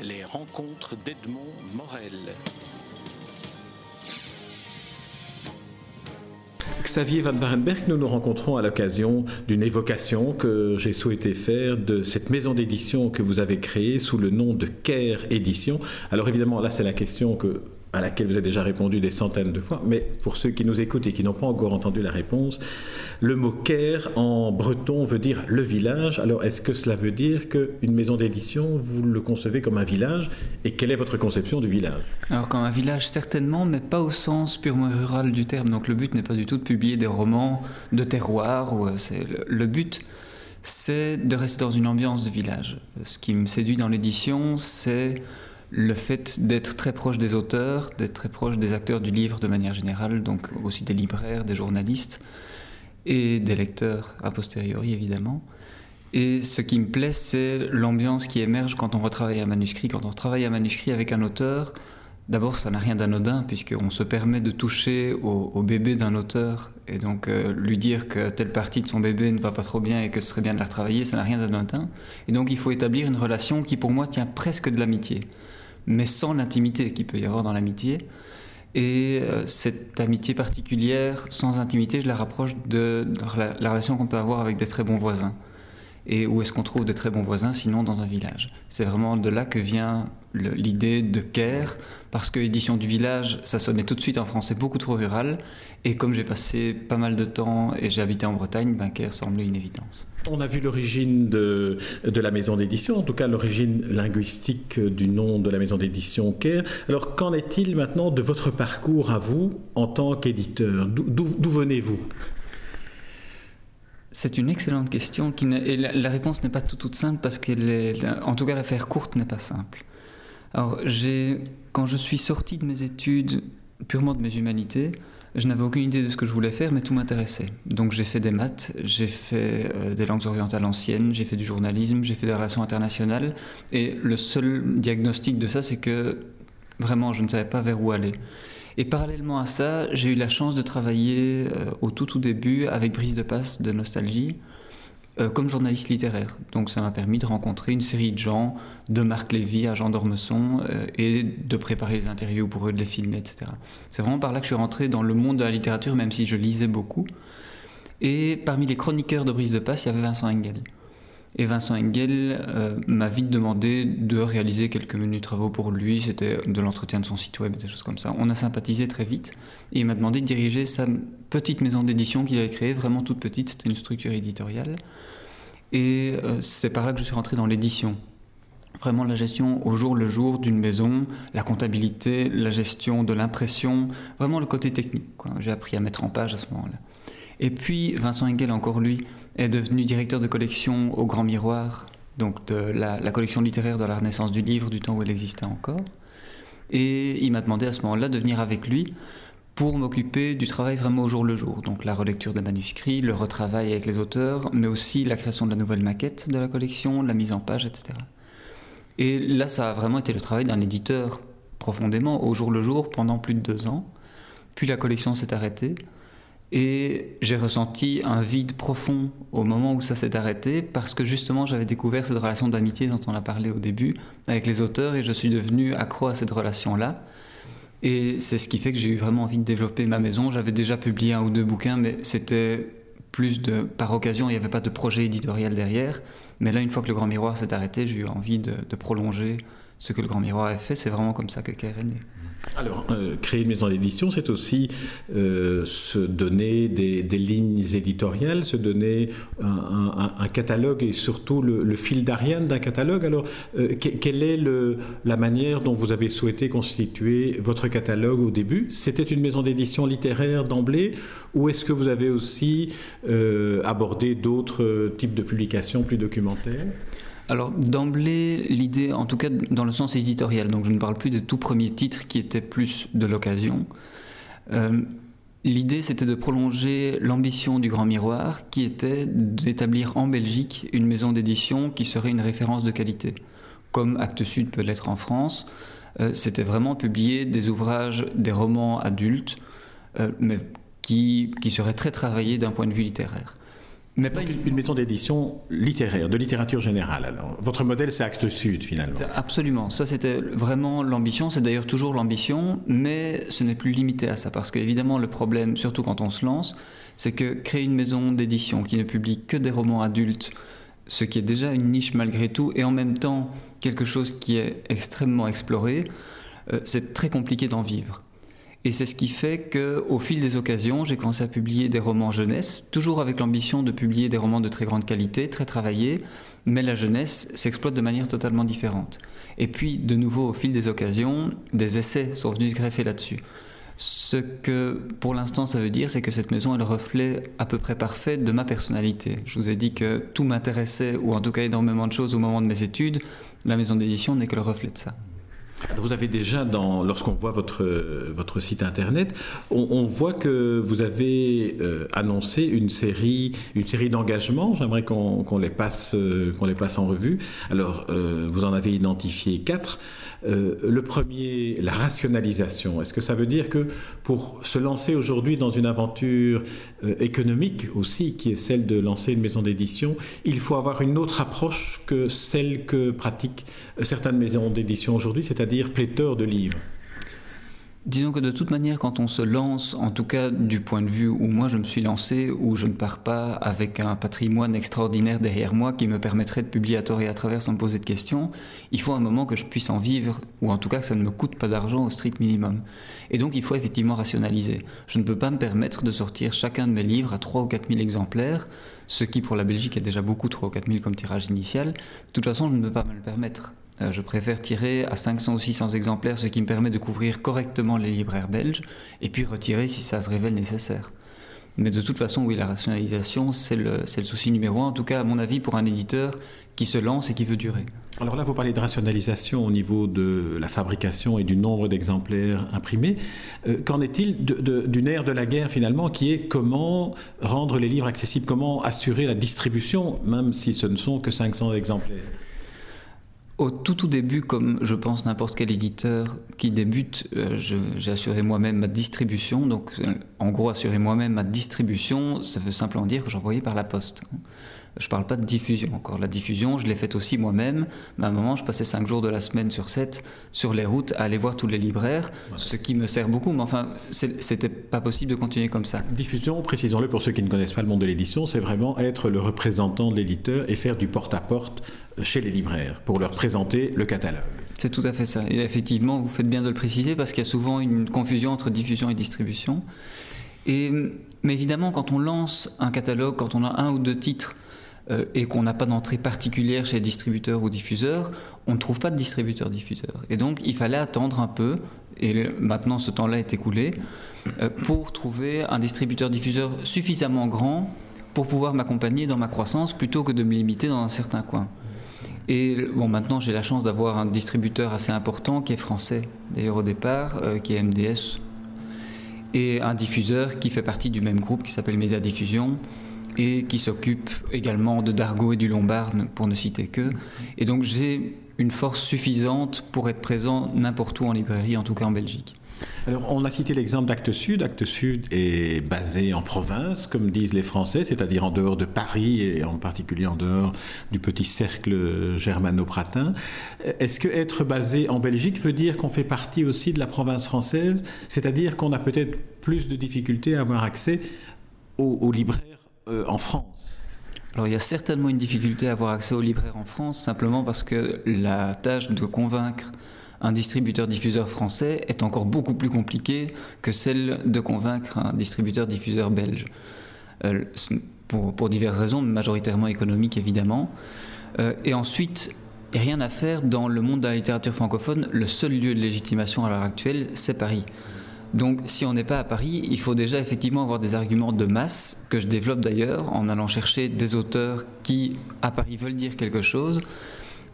Les rencontres d'Edmond Morel. Xavier Van Warenberg, nous nous rencontrons à l'occasion d'une évocation que j'ai souhaité faire de cette maison d'édition que vous avez créée sous le nom de Care Édition. Alors évidemment, là c'est la question que à laquelle vous avez déjà répondu des centaines de fois, mais pour ceux qui nous écoutent et qui n'ont pas encore entendu la réponse, le mot Caire en breton veut dire le village. Alors est-ce que cela veut dire qu'une maison d'édition, vous le concevez comme un village? Et quelle est votre conception du village? Alors comme un village certainement, mais pas au sens purement rural du terme. Donc le but n'est pas du tout de publier des romans de terroir. Euh, le but c'est de rester dans une ambiance de village. Ce qui me séduit dans l'édition, c'est le fait d'être très proche des auteurs, d'être très proche des acteurs du livre de manière générale, donc aussi des libraires, des journalistes et des lecteurs a posteriori évidemment. Et ce qui me plaît, c'est l'ambiance qui émerge quand on retravaille un manuscrit. Quand on travaille un manuscrit avec un auteur, d'abord ça n'a rien d'anodin puisqu'on se permet de toucher au, bébé d'un auteur et donc euh, lui dire que telle partie de son bébé ne va pas trop bien et que ce serait bien de la retravailler, ça n'a rien d'anodin. Et donc il faut établir une relation qui pour moi tient presque de l'amitié mais sans l'intimité qu'il peut y avoir dans l'amitié. Et euh, cette amitié particulière, sans intimité, je la rapproche de, la, relation qu'on peut avoir avec des très bons voisins. Et où est-ce qu'on trouve de très bons voisins sinon dans un village C'est vraiment de là que vient l'idée de Caire, parce que édition du village, ça sonnait tout de suite en français beaucoup trop rural. Et comme j'ai passé pas mal de temps et j'ai habité en Bretagne, ben Caire semblait une évidence. On a vu l'origine de, de, la maison d'édition, en tout cas l'origine linguistique du nom de la maison d'édition Caire. Alors qu'en est-il maintenant de votre parcours à vous en tant qu'éditeur? D'où venez-vous? C'est une excellente question et la, réponse n'est pas tout, toute simple parce qu'elle est, en tout cas l'affaire courte n'est pas simple. Alors quand je suis sorti de mes études purement de mes humanités, je n'avais aucune idée de ce que je voulais faire, mais tout m'intéressait. Donc j'ai fait des maths, j'ai fait euh, des langues orientales anciennes, j'ai fait du journalisme, j'ai fait des relations internationales, et le seul diagnostic de ça, c'est que vraiment je ne savais pas vers où aller. Et parallèlement à ça, j'ai eu la chance de travailler euh, au tout tout début avec Brise de Passe de Nostalgie euh, comme journaliste littéraire. Donc ça m'a permis de rencontrer une série de gens, de Marc Lévy à Jean d'Ormesson, euh, et de préparer les interviews pour eux, de les filmer, etc. C'est vraiment par là que je suis rentré dans le monde de la littérature, même si je lisais beaucoup. Et parmi les chroniqueurs de Brise de Passe, il y avait Vincent Engel. Et Vincent Engel euh, m'a vite demandé de réaliser quelques menus travaux pour lui. C'était de l'entretien de son site web, des choses comme ça. On a sympathisé très vite. Et il m'a demandé de diriger sa petite maison d'édition qu'il avait créée, vraiment toute petite. C'était une structure éditoriale. Et euh, c'est par là que je suis rentré dans l'édition. Vraiment la gestion au jour le jour d'une maison, la comptabilité, la gestion de l'impression, vraiment le côté technique. J'ai appris à mettre en page à ce moment-là. Et puis Vincent Engel, encore lui, est devenu directeur de collection au Grand Miroir, donc de la, collection littéraire de la Renaissance du livre, du temps où elle existait encore. Et il m'a demandé à ce moment-là de venir avec lui pour m'occuper du travail vraiment au jour le jour. Donc la relecture des manuscrits, le retravail avec les auteurs, mais aussi la création de la nouvelle maquette de la collection, la mise en page, etc. Et là, ça a vraiment été le travail d'un éditeur profondément au jour le jour pendant plus de deux ans. Puis la collection s'est arrêtée. Et j'ai ressenti un vide profond au moment où ça s'est arrêté parce que justement j'avais découvert cette relation d'amitié dont on a parlé au début avec les auteurs et je suis devenu accro à cette relation-là. Et c'est ce qui fait que j'ai eu vraiment envie de développer ma maison. J'avais déjà publié un ou deux bouquins, mais c'était plus de par occasion, il n'y avait pas de projet éditorial derrière. Mais là, une fois que le Grand Miroir s'est arrêté, j'ai eu envie de, prolonger ce que le Grand Miroir a fait. C'est vraiment comme ça que Care est né. Alors, euh, créer une maison d'édition, c'est aussi euh, se donner des, lignes éditoriales, se donner un, catalogue et surtout le, fil d'Ariane d'un catalogue. Alors, euh, quelle est la manière dont vous avez souhaité constituer votre catalogue au début? C'était une maison d'édition littéraire d'emblée ou est-ce que vous avez aussi abordé d'autres types de publications plus documentaires? Alors d'emblée, l'idée, en tout cas dans le sens éditorial, donc je ne parle plus des tout premiers titres qui étaient plus de l'occasion. Euh, l'idée, c'était de prolonger l'ambition du Grand Miroir, qui était d'établir en Belgique une maison d'édition qui serait une référence de qualité, comme Actes Sud peut l'être en France. Euh, c'était vraiment publier des ouvrages, des romans adultes, euh, mais qui, qui seraient très travaillés d'un point de vue littéraire. Mais pas une... maison d'édition littéraire, de littérature générale. Alors. Votre modèle, c'est Actes Sud, finalement. Absolument. Ça, c'était vraiment l'ambition. C'est d'ailleurs toujours l'ambition, mais ce n'est plus limité à ça. Parce qu'évidemment, le problème, surtout quand on se lance, c'est que créer une maison d'édition qui ne publie que des romans adultes, ce qui est déjà une niche malgré tout, et en même temps quelque chose qui est extrêmement exploré, euh, c'est très compliqué d'en vivre. Et c'est ce qui fait qu'au fil des occasions, j'ai commencé à publier des romans jeunesse, toujours avec l'ambition de publier des romans de très grande qualité, très travaillés, mais la jeunesse s'exploite de manière totalement différente. Et puis, de nouveau, au fil des occasions, des essais sont venus se greffer là-dessus. Ce que, pour l'instant, ça veut dire, c'est que cette maison est le reflet à peu près parfait de ma personnalité. Je vous ai dit que tout m'intéressait, ou en tout cas énormément de choses au moment de mes études. La maison d'édition n'est que le reflet de ça. Vous avez déjà, lorsqu'on voit votre, votre site internet, on, voit que vous avez euh, annoncé une série, une série d'engagements. J'aimerais qu'on les, passe, euh, qu'on les passe en revue. Alors, euh, vous en avez identifié quatre. Euh, le premier, la rationalisation. Est-ce que ça veut dire que pour se lancer aujourd'hui dans une aventure euh, économique aussi, qui est celle de lancer une maison d'édition, il faut avoir une autre approche que celle que pratiquent euh, certaines maisons d'édition aujourd'hui, c'est-à-dire pléthore de livres? Disons que de toute manière, quand on se lance, en tout cas du point de vue où moi je me suis lancé, où je ne pars pas avec un patrimoine extraordinaire derrière moi qui me permettrait de publier à tort et à travers sans me poser de questions, il faut un moment que je puisse en vivre, ou en tout cas que ça ne me coûte pas d'argent au strict minimum. Et donc il faut effectivement rationaliser. Je ne peux pas me permettre de sortir chacun de mes livres à 3 ou 4 000 exemplaires, ce qui pour la Belgique est déjà beaucoup 3 ou 4 000 comme tirage initial. De toute façon, je ne peux pas me le permettre. Euh, je préfère tirer à 500 ou 600 exemplaires, ce qui me permet de couvrir correctement les libraires belges, et puis retirer si ça se révèle nécessaire. Mais de toute façon, oui, la rationalisation, c'est le, souci numéro un, en tout cas, à mon avis, pour un éditeur qui se lance et qui veut durer. Alors là, vous parlez de rationalisation au niveau de la fabrication et du nombre d'exemplaires imprimés. Euh, qu'en est-il d'une ère de la guerre, finalement, qui est comment rendre les livres accessibles, comment assurer la distribution, même si ce ne sont que 500 exemplaires? Au tout tout début, comme je pense n'importe quel éditeur qui débute, euh, j'ai assuré moi-même ma distribution. Donc, en gros, assurer moi-même ma distribution, ça veut simplement dire que j'envoyais par la poste. Je ne parle pas de diffusion encore. La diffusion, je l'ai faite aussi moi-même. Mais à un moment, je passais 5 jours de la semaine sur 7 sur les routes à aller voir tous les libraires, ce qui me sert beaucoup. Mais enfin, c'était pas possible de continuer comme ça. Diffusion, précisons-le pour ceux qui ne connaissent pas le monde de l'édition, c'est vraiment être le représentant de l'éditeur et faire du porte-à-porte chez les libraires pour leur présenter le catalogue. C'est tout à fait ça. Et effectivement, vous faites bien de le préciser parce qu'il y a souvent une confusion entre diffusion et distribution. Et, mais évidemment, quand on lance un catalogue, quand on a un ou deux titres euh, et qu'on n'a pas d'entrée particulière chez les distributeurs ou diffuseurs, on ne trouve pas de distributeur-diffuseur. Et donc il fallait attendre un peu, et maintenant ce temps-là est écoulé, euh, pour trouver un distributeur-diffuseur suffisamment grand pour pouvoir m'accompagner dans ma croissance plutôt que de me limiter dans un certain coin. Et bon, maintenant j'ai la chance d'avoir un distributeur assez important qui est français, d'ailleurs au départ, euh, qui est MDS, et un diffuseur qui fait partie du même groupe qui s'appelle Média Diffusion et qui s'occupe également de Dargo et du Lombard, pour ne citer que. Et donc j'ai une force suffisante pour être présent n'importe où en librairie, en tout cas en Belgique. Alors, on a cité l'exemple d'Actes Sud. Actes Sud est basé en province, comme disent les Français, c'est-à-dire en dehors de Paris et en particulier en dehors du petit cercle germano-pratin. Est-ce que être basé en Belgique veut dire qu'on fait partie aussi de la province française, c'est-à-dire qu'on a peut-être plus de difficultés à avoir accès aux libraires euh, en France alors il y a certainement une difficulté à avoir accès aux libraires en France, simplement parce que la tâche de convaincre un distributeur-diffuseur français est encore beaucoup plus compliquée que celle de convaincre un distributeur-diffuseur belge. Euh, pour, diverses raisons, majoritairement économiques évidemment. Euh, et ensuite, rien à faire dans le monde de la littérature francophone. Le seul lieu de légitimation à l'heure actuelle, c'est Paris. Donc si on n'est pas à Paris, il faut déjà effectivement avoir des arguments de masse, que je développe d'ailleurs en allant chercher des auteurs qui, à Paris, veulent dire quelque chose,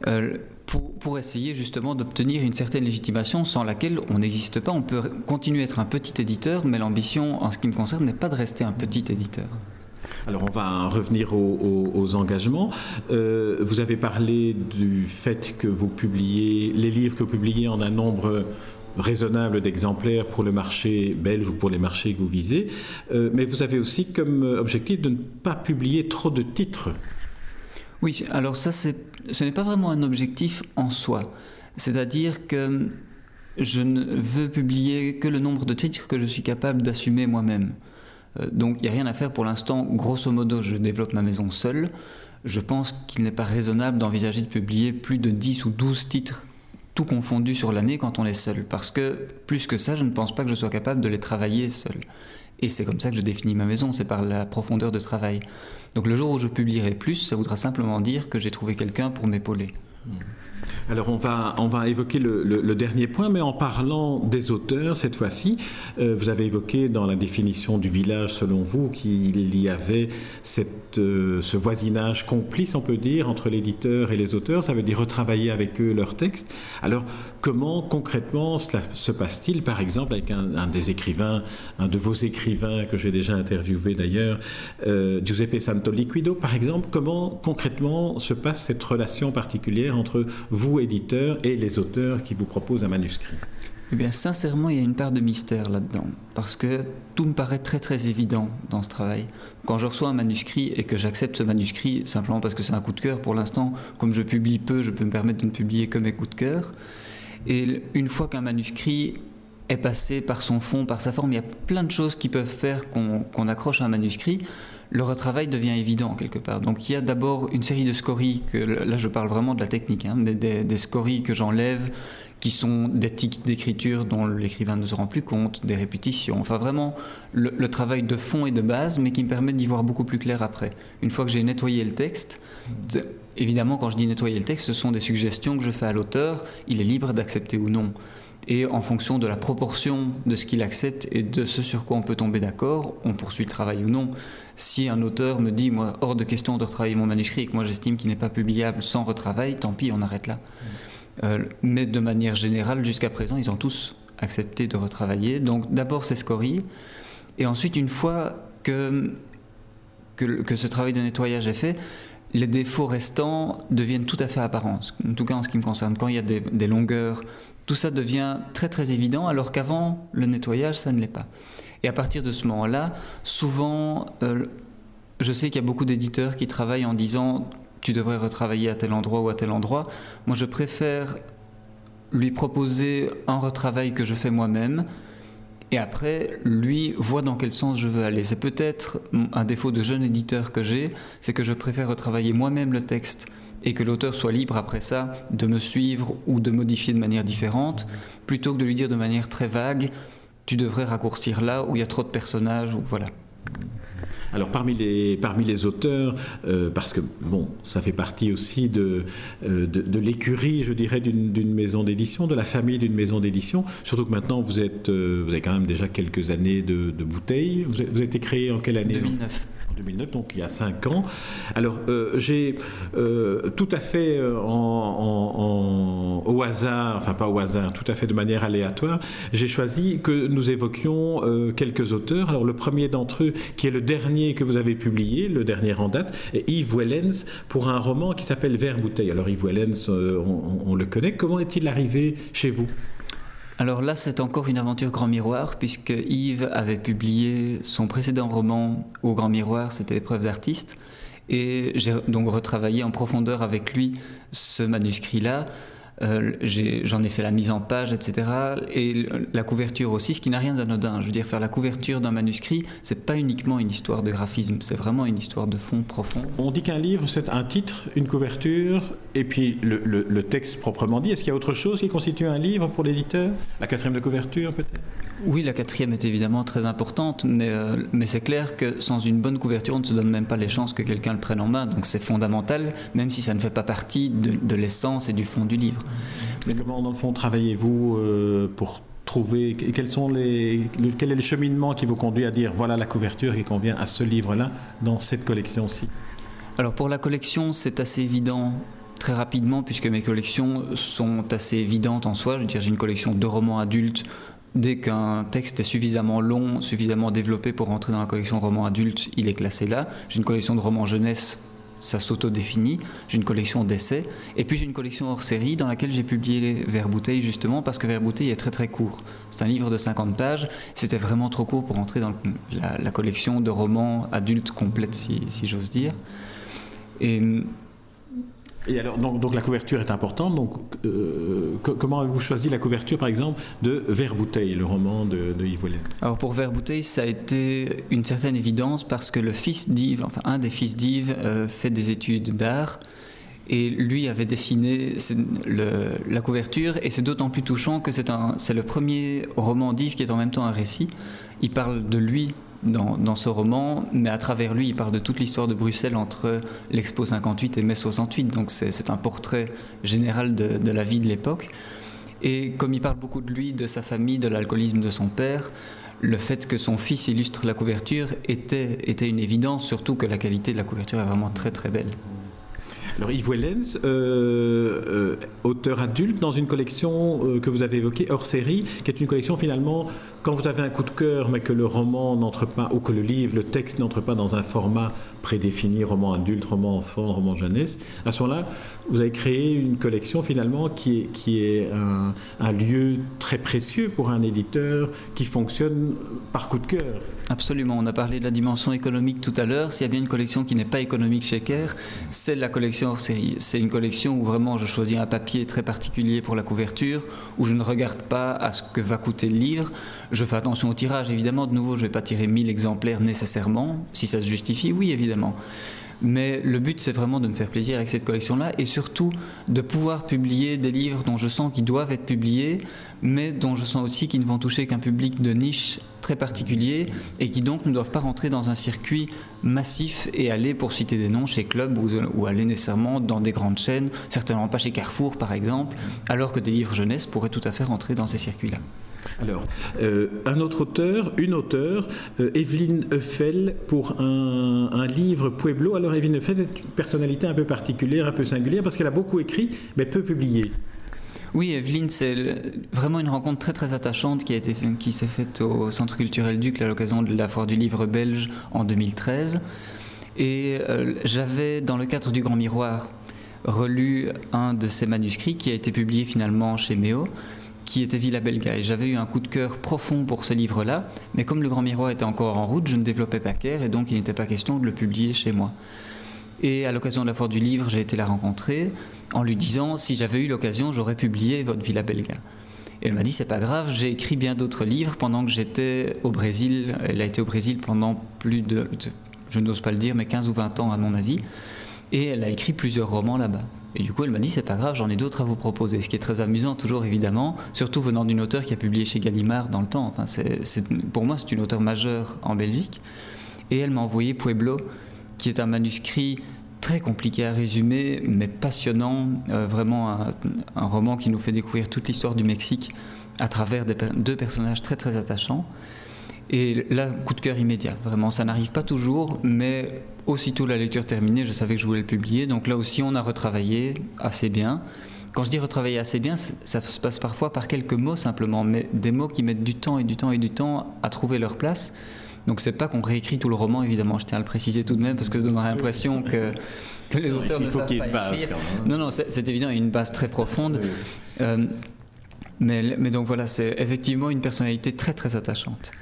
euh, pour, pour, essayer justement d'obtenir une certaine légitimation sans laquelle on n'existe pas. On peut continuer à être un petit éditeur, mais l'ambition, en ce qui me concerne, n'est pas de rester un petit éditeur. Alors on va revenir aux, engagements. Euh, vous avez parlé du fait que vous publiez les livres que vous publiez en un nombre raisonnable d'exemplaires pour le marché belge ou pour les marchés que vous visez, euh, mais vous avez aussi comme objectif de ne pas publier trop de titres. Oui, alors ça, ce n'est pas vraiment un objectif en soi. C'est-à-dire que je ne veux publier que le nombre de titres que je suis capable d'assumer moi-même. Euh, donc il n'y a rien à faire pour l'instant. Grosso modo, je développe ma maison seule. Je pense qu'il n'est pas raisonnable d'envisager de publier plus de 10 ou 12 titres tout confondus sur l'année quand on est seul. Parce que plus que ça, je ne pense pas que je sois capable de les travailler seul. Et c'est comme ça que je définis ma maison, c'est par la profondeur de travail. Donc le jour où je publierai plus, ça voudra simplement dire que j'ai trouvé quelqu'un pour m'épauler. Mmh. Alors on va, on va évoquer le, dernier point, mais en parlant des auteurs cette fois-ci, euh, vous avez évoqué dans la définition du village selon vous qu'il y avait cette, euh, ce voisinage complice, on peut dire, entre l'éditeur et les auteurs, ça veut dire retravailler avec eux leurs textes. Alors comment concrètement cela se passe-t-il, par exemple, avec un, des écrivains, un de vos écrivains que j'ai déjà interviewé d'ailleurs, euh, Giuseppe Santoliquido, par exemple, comment concrètement se passe cette relation particulière entre vous, éditeurs, et les auteurs qui vous proposent un manuscrit eh bien, sincèrement, il y a une part de mystère là-dedans, parce que tout me paraît très très évident dans ce travail. Quand je reçois un manuscrit et que j'accepte ce manuscrit simplement parce que c'est un coup de cœur, pour l'instant, comme je publie peu, je peux me permettre de ne publier que mes coups de cœur. Et une fois qu'un manuscrit est passé par son fond, par sa forme, il y a plein de choses qui peuvent faire qu'on accroche à un manuscrit le retravail devient évident quelque part. Donc il y a d'abord une série de scories, là je parle vraiment de la technique, hein, des, des, scories que j'enlève, qui sont des tics d'écriture dont l'écrivain ne se rend plus compte, des répétitions, enfin vraiment le, travail de fond et de base, mais qui me permet d'y voir beaucoup plus clair après. Une fois que j'ai nettoyé le texte, évidemment quand je dis nettoyer le texte, ce sont des suggestions que je fais à l'auteur, il est libre d'accepter ou non et en fonction de la proportion de ce qu'il accepte et de ce sur quoi on peut tomber d'accord, on poursuit le travail ou non. Si un auteur me dit, moi, hors de question de retravailler mon manuscrit et que moi j'estime qu'il n'est pas publiable sans retravail, tant pis, on arrête là. Euh, mais de manière générale, jusqu'à présent, ils ont tous accepté de retravailler. Donc d'abord, c'est scorie. Et ensuite, une fois que, que, ce travail de nettoyage est fait, les défauts restants deviennent tout à fait apparents. En tout cas, en ce qui me concerne, quand il y a des longueurs tout ça devient très très évident, alors qu'avant, le nettoyage, ça ne l'est pas. Et à partir de ce moment-là, souvent, euh, je sais qu'il y a beaucoup d'éditeurs qui travaillent en disant tu devrais retravailler à tel endroit ou à tel endroit. Moi, je préfère lui proposer un retravail que je fais moi-même. Et après, lui voit dans quel sens je veux aller. C'est peut-être un défaut de jeune éditeur que j'ai, c'est que je préfère retravailler moi-même le texte et que l'auteur soit libre après ça de me suivre ou de modifier de manière différente, plutôt que de lui dire de manière très vague, tu devrais raccourcir là où il y a trop de personnages, ou voilà. Alors parmi les, parmi les auteurs, euh, parce que bon, ça fait partie aussi de, euh, de, l'écurie, je dirais, d'une maison d'édition, de la famille d'une maison d'édition, surtout que maintenant vous, êtes, euh, vous avez quand même déjà quelques années de, de avez, vous avez été créé en quelle année 2009. 2009, donc il y a cinq ans. Alors, euh, j'ai euh, tout à fait euh, au hasard, enfin pas au hasard, tout à fait de manière aléatoire, j'ai choisi que nous évoquions quelques auteurs. Alors, le premier d'entre eux, qui est le dernier que vous avez publié, le dernier en date, est Yves Wellens, pour un roman qui s'appelle Vert bouteille. Alors, Yves Wellens, on le connaît. Comment est-il arrivé chez vous? Alors là, c'est encore une aventure Grand Miroir, puisque Yves avait publié son précédent roman au Grand Miroir, c'était L'épreuve d'artiste. Et j'ai donc retravaillé en profondeur avec lui ce manuscrit-là. Euh, j'en ai, fait la mise en page, etc. Et la couverture aussi, ce qui n'a rien d'anodin. Je veux dire, faire la couverture d'un manuscrit, c'est pas uniquement une histoire de graphisme, c'est vraiment une histoire de fond profond. On dit qu'un livre, c'est un titre, une couverture, et puis le, le texte proprement dit. Est-ce qu'il y a autre chose qui constitue un livre pour l'éditeur? La quatrième de couverture, peut-être? Oui, la quatrième est évidemment très importante, mais, euh, mais c'est clair que sans une bonne couverture, on ne se donne même pas les chances que quelqu'un le prenne en main. Donc c'est fondamental, même si ça ne fait pas partie de, l'essence et du fond du livre. Mais comment, dans le fond, travaillez-vous euh, pour trouver quels sont les, quel est le cheminement qui vous conduit à dire voilà la couverture qui convient à ce livre-là dans cette collection-ci? Alors pour la collection, c'est assez évident très rapidement puisque mes collections sont assez évidentes en soi. Je veux dire, j'ai une collection de romans adultes, Dès qu'un texte est suffisamment long, suffisamment développé pour rentrer dans la collection de romans adultes, il est classé là. J'ai une collection de romans jeunesse ça s'auto-définit. J'ai une collection d'essais. Et puis j'ai une collection hors série dans laquelle j'ai publié Vers Bouteille justement parce que Vers Bouteille est très très court. C'est un livre de 50 pages. C'était vraiment trop court pour entrer dans la, collection de romans adultes complète, si, si j'ose dire. Et et alors, donc, la couverture est importante. Donc, euh, comment avez-vous choisi la couverture, par exemple, de Vert Bouteille, le roman de, Yves Wallet Alors, pour Vert Bouteille, ça a été une certaine évidence parce que le fils d'Yves, enfin, un des fils d'Yves, euh, fait des études d'art. Et lui avait dessiné la couverture, et c'est d'autant plus touchant que c'est le premier roman d'Yves qui est en même temps un récit. Il parle de lui dans, ce roman, mais à travers lui, il parle de toute l'histoire de Bruxelles entre l'Expo 58 et mai 68. Donc c'est un portrait général de, la vie de l'époque. Et comme il parle beaucoup de lui, de sa famille, de l'alcoolisme de son père, le fait que son fils illustre la couverture était, une évidence, surtout que la qualité de la couverture est vraiment très très belle. Alors Yves Wellens, euh, euh, auteur adulte dans une collection euh, que vous avez évoquée, hors série, qui est une collection finalement, quand vous avez un coup de cœur, mais que le roman n'entre pas, ou que le livre, le texte n'entre pas dans un format prédéfini, roman adulte, roman enfant, roman jeunesse, à ce moment-là, vous avez créé une collection finalement qui est, qui est un, un lieu très précieux pour un éditeur qui fonctionne par coup de cœur. Absolument, on a parlé de la dimension économique tout à l'heure. S'il y a bien une collection qui n'est pas économique chez Kerr, c'est la collection hors série. C'est une collection où vraiment je choisis un papier très particulier pour la couverture, où je ne regarde pas à ce que va coûter le livre. Fais attention au tirage, évidemment. De nouveau, je ne vais pas tirer 1000 exemplaires nécessairement. Si ça se justifie, oui, évidemment. Mais le but, c'est vraiment de me faire plaisir avec cette collection-là et surtout de pouvoir publier des livres dont je sens qu'ils doivent être publiés, mais dont je sens aussi qu'ils ne vont toucher qu'un public de niche très particulier et qui donc ne doivent pas rentrer dans un circuit massif et aller, pour citer des noms, chez Club ou, aller nécessairement dans des grandes chaînes, certainement pas chez Carrefour par exemple, alors que des livres jeunesse pourraient tout à fait rentrer dans ces circuits-là. Alors, euh, un autre auteur, une auteure, euh, Evelyne Euffel, pour un, livre Pueblo. Alors, Evelyne Euffel est une personnalité un peu particulière, un peu singulière, parce qu'elle a beaucoup écrit, mais peu publié. Oui, Evelyne, c'est vraiment une rencontre très très attachante qui, qui s'est faite au Centre culturel Duc à l'occasion de la foire du livre belge en 2013. Et euh, j'avais, dans le cadre du Grand Miroir, relu un de ses manuscrits qui a été publié finalement chez Méo qui était Villa Belga. Et j'avais eu un coup de cœur profond pour ce livre-là, mais comme Le Grand Miroir était encore en route, je ne développais pas Caire et donc il n'était pas question de le publier chez moi. Et à l'occasion de la foire du livre, j'ai été la rencontrer en lui disant si j'avais eu l'occasion, j'aurais publié votre Villa Belga. Et elle m'a dit c'est pas grave, j'ai écrit bien d'autres livres pendant que j'étais au Brésil. Elle a été au Brésil pendant plus de, je n'ose pas le dire, mais 15 ou 20 ans à mon avis. Et elle a écrit plusieurs romans là-bas. Et du coup, elle m'a dit, c'est pas grave, j'en ai d'autres à vous proposer. Ce qui est très amusant, toujours évidemment, surtout venant d'une auteure qui a publié chez Gallimard dans le temps. Enfin, pour moi, c'est une auteure majeure en Belgique. Et elle m'a envoyé Pueblo, qui est un manuscrit très compliqué à résumer, mais passionnant. Euh, vraiment un, roman qui nous fait découvrir toute l'histoire du Mexique à travers deux personnages très très attachants. Et là, coup de cœur immédiat, vraiment, ça n'arrive pas toujours, mais aussitôt la lecture terminée, je savais que je voulais le publier. Donc là aussi, on a retravaillé assez bien. Quand je dis retravailler assez bien, ça se passe parfois par quelques mots simplement, mais des mots qui mettent du temps et du temps et du temps à trouver leur place. Donc c'est pas qu'on réécrit tout le roman, évidemment, je tiens à le préciser tout de même, parce que ça donnerait l'impression que, que, les auteurs ne savent pas écrire. Non, non, c'est évident, il y a une base très profonde. Euh, mais, mais donc voilà, c'est effectivement une personnalité très très attachante.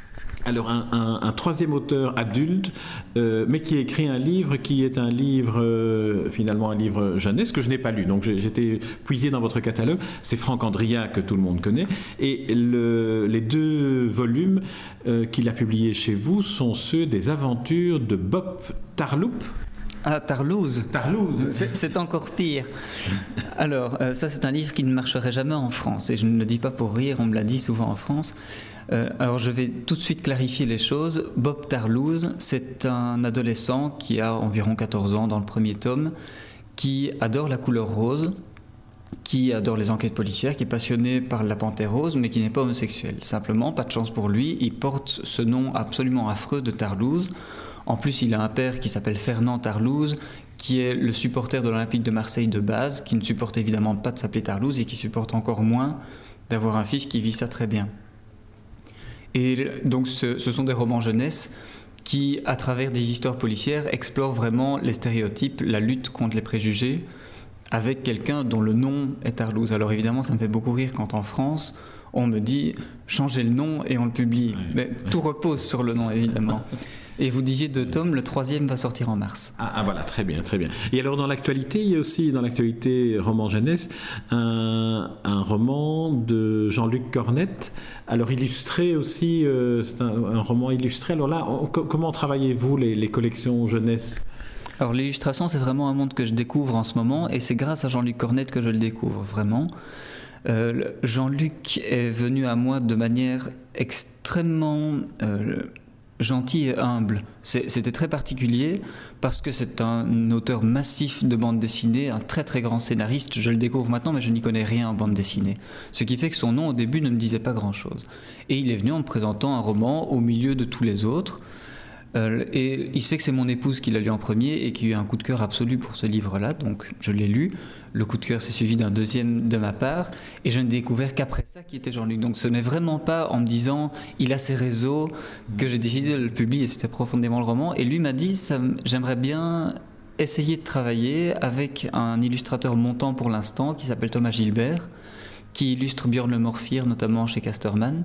Alors un, troisième auteur adulte, euh, mais qui écrit un livre qui est un livre euh, finalement un livre jeunesse que je n'ai pas lu. Donc j'étais puisé dans votre catalogue. C'est Franck Andria que tout le monde connaît. Et les deux volumes euh, qu'il a publiés chez vous sont ceux des aventures de Bob Tarloup. Ah, Tarlouse. Tarlouse. C'est encore pire. Alors, ça, c'est un livre qui ne marcherait jamais en France. Et je ne le dis pas pour rire, on me l'a dit souvent en France. Euh, alors je vais tout de suite clarifier les choses. Bob Tarlouse, c'est un adolescent qui a environ 14 ans dans le premier tome, qui adore la couleur rose, qui adore les enquêtes policières, qui est passionné par la panthère rose, mais qui n'est pas homosexuel. Simplement, pas de chance pour lui, il porte ce nom absolument affreux de Tarlouse. En plus, il a un père qui s'appelle Fernand Tarlouse, qui est le supporter de l'Olympique de Marseille de base, qui ne supporte évidemment pas de s'appeler Tarlouse et qui supporte encore moins d'avoir un fils qui vit ça très bien. Et donc ce, sont des romans jeunesse qui, à travers des histoires policières, explore vraiment les stéréotypes, la lutte contre les préjugés, avec quelqu'un dont le nom est Arlouse. Alors évidemment, ça me fait beaucoup rire quand en France, on me dit changez le nom et on le publie. Mais tout repose sur le nom, évidemment. Et vous disiez deux tomes, le troisième va sortir en mars. Ah, ah voilà, très bien, très bien. Et alors dans l'actualité, il y a aussi dans l'actualité roman jeunesse un, roman de Jean-Luc Cornette. Alors illustré aussi, euh, c'est un, roman illustré. Alors là, comment travaillez-vous les, les collections jeunesse? Alors l'illustration, c'est vraiment un monde que je découvre en ce moment, et c'est grâce à Jean-Luc Cornette que je le découvre vraiment. Euh, Jean-Luc est venu à moi de manière extrêmement euh, gentille et humble. C'était très particulier parce que c'est un auteur massif de bande dessinée, un très très grand scénariste. Je le découvre maintenant, mais je n'y connais rien en bande dessinée. Ce qui fait que son nom au début ne me disait pas grand-chose. Et il est venu en me présentant un roman au milieu de tous les autres. Euh, et il se fait que c'est mon épouse qui l'a lu en premier et qui a eu un coup de cœur absolu pour ce livre-là, donc je l'ai lu. Le coup de cœur s'est suivi d'un deuxième de ma part, et je n'ai découvert qu'après ça qui était Jean-Luc. Donc ce n'est vraiment pas en me disant il a ses réseaux que j'ai décidé de le publier, c'était profondément le roman. Et lui m'a dit j'aimerais bien essayer de travailler avec un illustrateur montant pour l'instant qui s'appelle Thomas Gilbert, qui illustre Björn Le Morphir, notamment chez Casterman.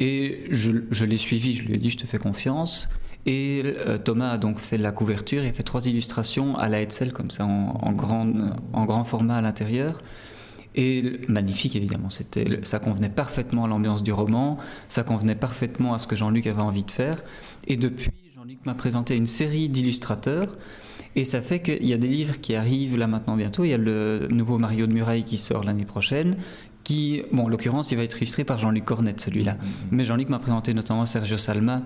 Et je, je l'ai suivi, je lui ai dit je te fais confiance. Et euh, Thomas a donc fait la couverture, il a fait trois illustrations à la Hetzel, comme ça, en, grand, en grand format à l'intérieur. Et magnifique, évidemment. C'était, ça convenait parfaitement à l'ambiance du roman, ça convenait parfaitement à ce que Jean-Luc avait envie de faire. Et depuis, Jean-Luc m'a présenté une série d'illustrateurs. Et ça fait qu'il y a des livres qui arrivent là maintenant bientôt. Il y a le nouveau Mario de Muraille qui sort l'année prochaine, qui, bon, en l'occurrence, il va être illustré par Jean-Luc Cornette, celui-là. Mm-hmm. Mais Jean-Luc m'a présenté notamment Sergio Salma,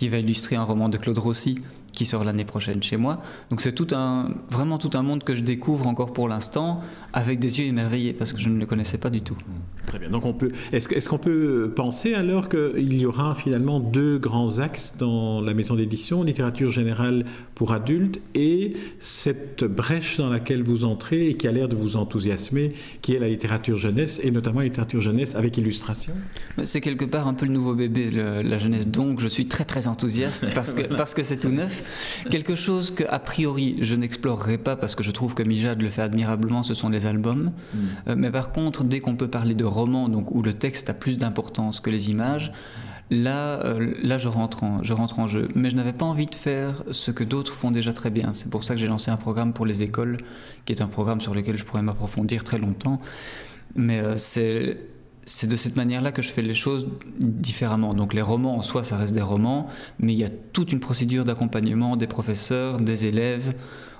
qui va illustrer un roman de Claude Rossi qui sort l'année prochaine chez moi. Donc c'est tout un, vraiment tout un monde que je découvre encore pour l'instant avec des yeux émerveillés parce que je ne le connaissais pas du tout. Très bien. Donc on peut, est-ce, qu'on peut penser alors qu'il y aura finalement deux grands axes dans la maison d'édition, littérature générale pour adultes et cette brèche dans laquelle vous entrez et qui a l'air de vous enthousiasmer, qui est la littérature jeunesse et notamment la littérature jeunesse avec illustration? C'est quelque part un peu le nouveau bébé, la jeunesse. Donc je suis très très enthousiaste parce que, parce que c'est tout neuf. Quelque chose que, a priori, je n'explorerai pas parce que je trouve que Mijad le fait admirablement, ce sont les albums. Mm. Euh, mais par contre, dès qu'on peut parler de romans, donc où le texte a plus d'importance que les images, là, euh, là je, rentre en, je rentre en jeu. Mais je n'avais pas envie de faire ce que d'autres font déjà très bien. C'est pour ça que j'ai lancé un programme pour les écoles, qui est un programme sur lequel je pourrais m'approfondir très longtemps. Mais euh, c'est c'est de cette manière-là que je fais les choses différemment. Donc les romans en soi, ça reste des romans, mais il y a toute une procédure d'accompagnement des professeurs, des élèves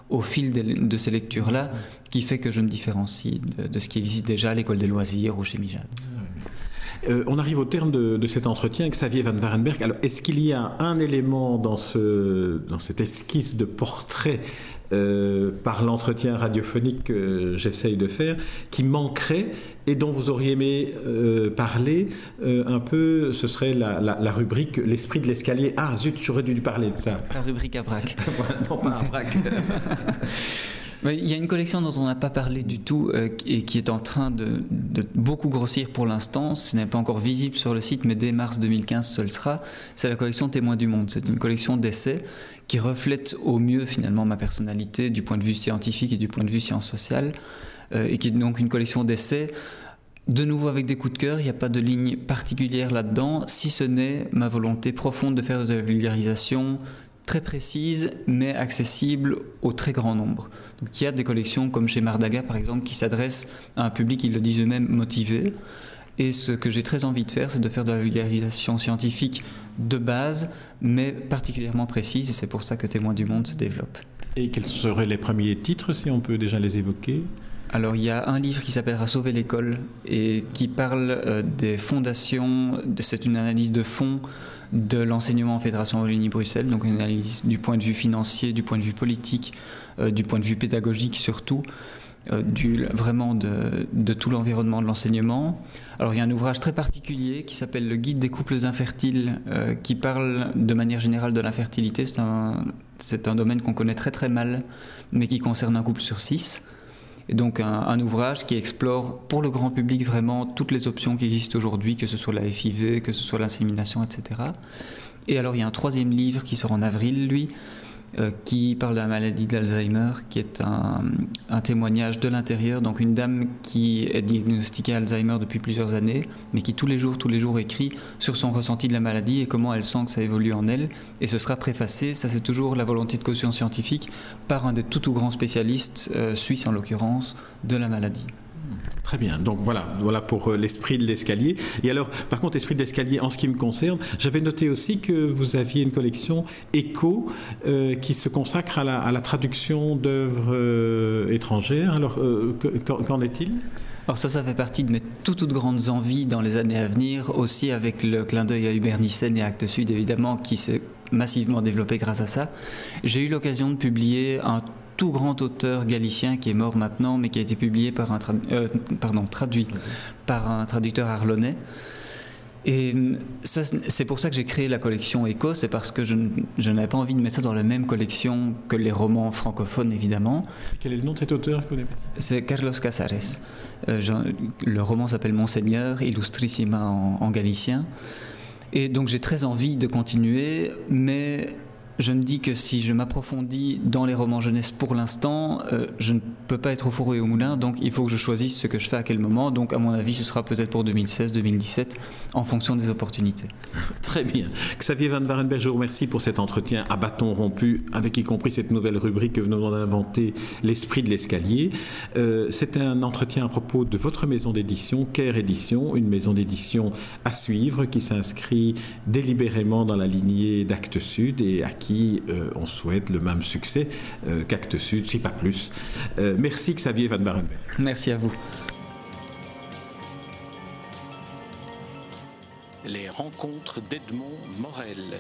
au fil de, ces lectures-là qui fait que je me différencie de, ce qui existe déjà à l'école des loisirs ou chez Mijad. Euh, on arrive au terme de, cet entretien avec Xavier Van Warenberg. Alors, est-ce qu'il y a un élément dans cette esquisse de portrait euh, par l'entretien radiophonique que j'essaye de faire, qui manquerait et dont vous auriez aimé euh, parler un peu, ce serait la, rubrique L'esprit de l'escalier. Ah zut, j'aurais dû lui parler de ça. La rubrique à braque. non, pas à braque. Il y a une collection dont on n'a pas parlé du tout euh, et qui est en train de, beaucoup grossir pour l'instant. Ce n'est pas encore visible sur le site, mais dès mars 2015, ce le sera. C'est la collection Témoins du Monde. C'est une collection d'essais qui reflète au mieux finalement ma personnalité du point de vue scientifique et du point de vue science sociale, euh, et qui est donc une collection d'essais. De nouveau avec des coups de cœur, il n'y a pas de ligne particulière là-dedans, si ce n'est ma volonté profonde de faire de la vulgarisation, très précise mais accessible au très grand nombre. Donc il y a des collections comme chez Mardaga par exemple qui s'adressent à un public, ils le disent eux-mêmes, motivé. Et ce que j'ai très envie de faire, c'est de faire de la vulgarisation scientifique de base, mais particulièrement précise, et c'est pour ça que Témoins du Monde se développe. Et quels seraient les premiers titres, si on peut déjà les évoquer? Alors il y a un livre qui s'appellera Sauver l'école et qui parle euh, des fondations, c'est une analyse de fond de l'enseignement en Fédération Wallonie-Bruxelles, donc une analyse du point de vue financier, du point de vue politique, euh, du point de vue pédagogique surtout, euh, du, vraiment de, tout l'environnement de l'enseignement. Alors il y a un ouvrage très particulier qui s'appelle Le Guide des couples infertiles, euh, qui parle de manière générale de l'infertilité. C'est un, un domaine qu'on connaît très très mal, mais qui concerne un couple sur six. Et donc un, ouvrage qui explore pour le grand public vraiment toutes les options qui existent aujourd'hui, que ce soit la FIV, que ce soit l'insémination, etc. Et alors il y a un troisième livre qui sort en avril, lui, euh, qui parle de la maladie d'Alzheimer, qui est un, témoignage de l'intérieur. Donc une dame qui est diagnostiquée Alzheimer depuis plusieurs années, mais qui tous les jours, tous les jours écrit sur son ressenti de la maladie et comment elle sent que ça évolue en elle. Et ce sera préfacé, ça c'est toujours la volonté de caution scientifique, par un des tout tout grands spécialistes, euh, suisses en l'occurrence, de la maladie. Très bien. Donc voilà, voilà pour euh, l'esprit de l'escalier. Et alors, par contre, esprit de l'escalier, en ce qui me concerne, j'avais noté aussi que vous aviez une collection éco euh, qui se consacre à la, traduction d'œuvres euh, étrangères. Alors, qu'en est-il? Alors ça, ça fait partie de mes toutes, toutes grandes envies dans les années à venir, aussi avec le clin d'œil à Hubert Nissen et Actes Sud, évidemment, qui s'est massivement développé grâce à ça. J'ai eu l'occasion de publier un tout grand auteur galicien qui est mort maintenant, mais qui a été publié par un euh, pardon, traduit par un traducteur arlonnais. Et hum, c'est pour ça que j'ai créé la collection Echo, c'est parce que je, n'avais pas envie de mettre ça dans la même collection que les romans francophones, évidemment. Quel est le nom de cet auteur C'est Carlos Casares. Euh, le roman s'appelle Monseigneur, Illustrissima en, en galicien. Et donc j'ai très envie de continuer, mais je me dis que si je m'approfondis dans les romans jeunesse pour l'instant, euh, je ne peux pas être au four et au moulin, donc il faut que je choisisse ce que je fais à quel moment. Donc à mon avis, ce sera peut-être pour 2016, 2017, en fonction des opportunités. Très bien. Xavier Van Warenberg, je vous remercie pour cet entretien à bâton rompu, avec y compris cette nouvelle rubrique que nous venons d'inventer, l'esprit de l'escalier. Euh, C'est un entretien à propos de votre maison d'édition, Care Édition, une maison d'édition à suivre qui s'inscrit délibérément dans la lignée d'Actes Sud et à qui euh, on souhaite le même succès euh, qu'Acte Sud, si pas plus. Euh, merci Xavier Van Barenberg. Merci à vous. Les rencontres d'Edmond Morel.